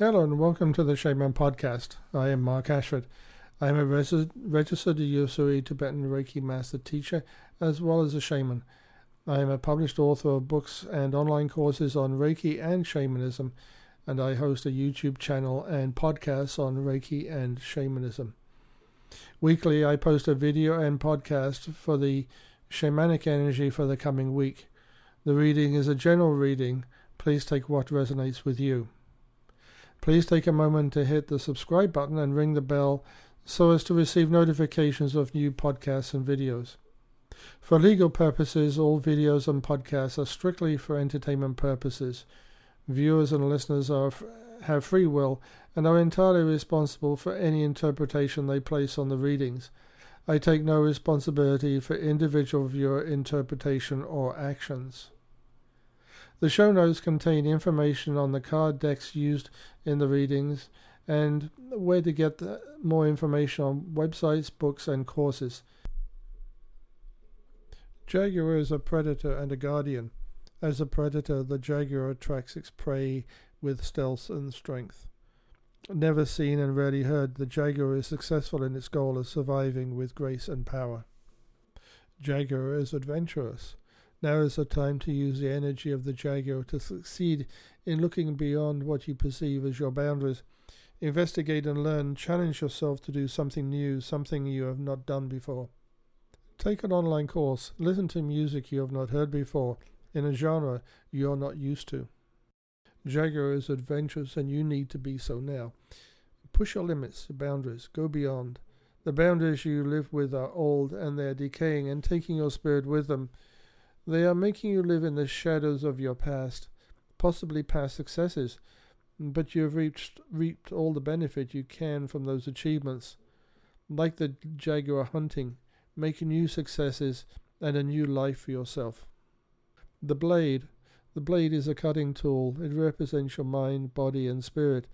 Hello and welcome to the Shaman Podcast. I am Mark Ashford. I am a res- registered Usui Tibetan Reiki Master Teacher as well as a shaman. I am a published author of books and online courses on Reiki and shamanism, and I host a YouTube channel and podcasts on Reiki and shamanism. Weekly, I post a video and podcast for the shamanic energy for the coming week. The reading is a general reading. Please take what resonates with you. Please take a moment to hit the subscribe button and ring the bell so as to receive notifications of new podcasts and videos. For legal purposes, all videos and podcasts are strictly for entertainment purposes. Viewers and listeners are, have free will and are entirely responsible for any interpretation they place on the readings. I take no responsibility for individual viewer interpretation or actions. The show notes contain information on the card decks used in the readings and where to get more information on websites, books, and courses. Jaguar is a predator and a guardian. As a predator, the jaguar attracts its prey with stealth and strength. Never seen and rarely heard, the jaguar is successful in its goal of surviving with grace and power. Jaguar is adventurous. Now is the time to use the energy of the Jaguar to succeed in looking beyond what you perceive as your boundaries. Investigate and learn. Challenge yourself to do something new, something you have not done before. Take an online course. Listen to music you have not heard before, in a genre you are not used to. Jaguar is adventurous, and you need to be so now. Push your limits, boundaries, go beyond. The boundaries you live with are old and they are decaying, and taking your spirit with them. They are making you live in the shadows of your past, possibly past successes, but you have reached, reaped all the benefit you can from those achievements. Like the jaguar hunting, make new successes and a new life for yourself. The blade. The blade is a cutting tool. It represents your mind, body, and spirit.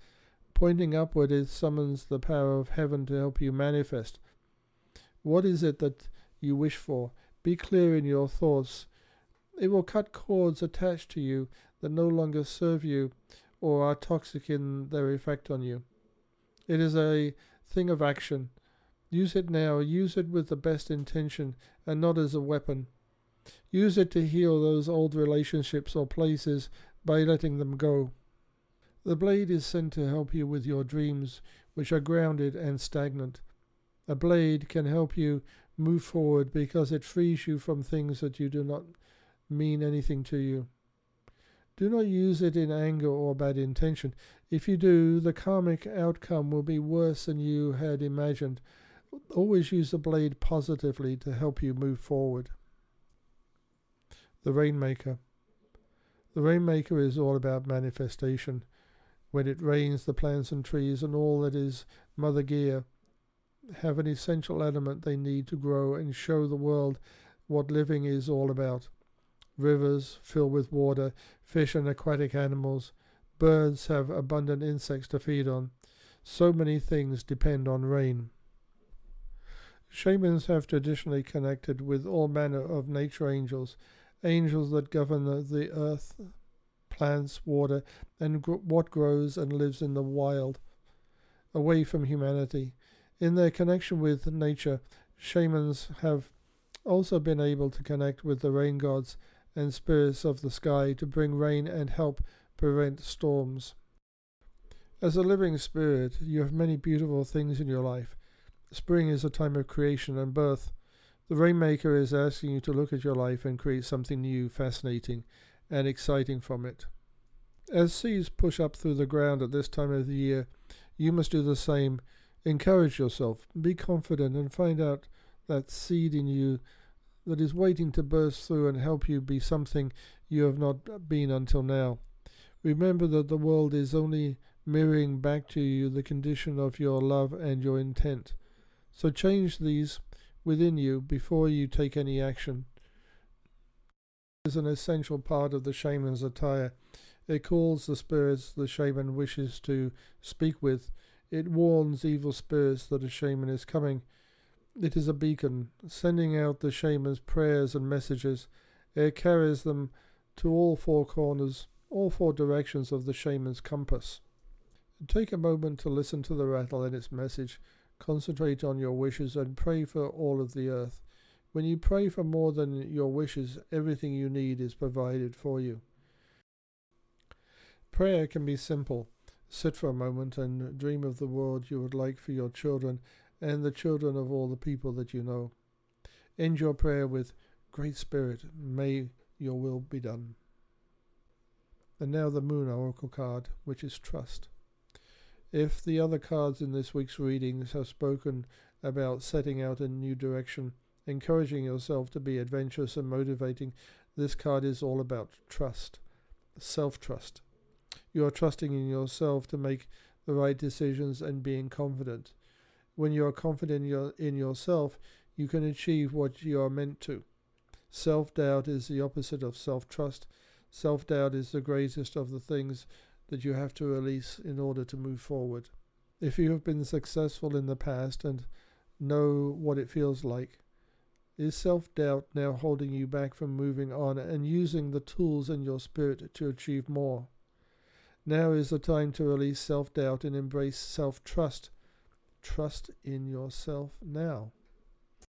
Pointing upward, it summons the power of heaven to help you manifest. What is it that you wish for? Be clear in your thoughts it will cut cords attached to you that no longer serve you or are toxic in their effect on you. It is a thing of action. Use it now. Use it with the best intention and not as a weapon. Use it to heal those old relationships or places by letting them go. The blade is sent to help you with your dreams, which are grounded and stagnant. A blade can help you move forward because it frees you from things that you do not mean anything to you. Do not use it in anger or bad intention. If you do, the karmic outcome will be worse than you had imagined. Always use the blade positively to help you move forward. The Rainmaker. The Rainmaker is all about manifestation. When it rains, the plants and trees and all that is Mother Gaia have an essential element they need to grow and show the world what living is all about rivers fill with water, fish and aquatic animals, birds have abundant insects to feed on. So many things depend on rain. Shamans have traditionally connected with all manner of nature angels, angels that govern the earth, plants, water, and gr- what grows and lives in the wild, away from humanity. In their connection with nature, shamans have also been able to connect with the rain gods and spirits of the sky to bring rain and help prevent storms. As a living spirit, you have many beautiful things in your life. Spring is a time of creation and birth. The Rainmaker is asking you to look at your life and create something new, fascinating, and exciting from it. As seeds push up through the ground at this time of the year, you must do the same. Encourage yourself, be confident, and find out that seed in you that is waiting to burst through and help you be something you have not been until now. Remember that the world is only mirroring back to you the condition of your love and your intent. So change these within you before you take any action. Is an essential part of the shaman's attire. It calls the spirits the shaman wishes to speak with. It warns evil spirits that a shaman is coming. It is a beacon, sending out the shaman's prayers and messages. It carries them to all four corners, all four directions of the shaman's compass. Take a moment to listen to the rattle and its message. Concentrate on your wishes and pray for all of the earth. When you pray for more than your wishes, everything you need is provided for you. Prayer can be simple. Sit for a moment and dream of the world you would like for your children and the children of all the people that you know. End your prayer with, Great Spirit, may your will be done. And now the Moon Oracle card, which is trust. If the other cards in this week's readings have spoken about setting out in new direction, encouraging yourself to be adventurous and motivating, this card is all about trust, self trust. You are trusting in yourself to make the right decisions and being confident. When you are confident in, your, in yourself, you can achieve what you are meant to. Self doubt is the opposite of self trust. Self doubt is the greatest of the things that you have to release in order to move forward. If you have been successful in the past and know what it feels like, is self doubt now holding you back from moving on and using the tools in your spirit to achieve more? Now is the time to release self doubt and embrace self trust. Trust in yourself now.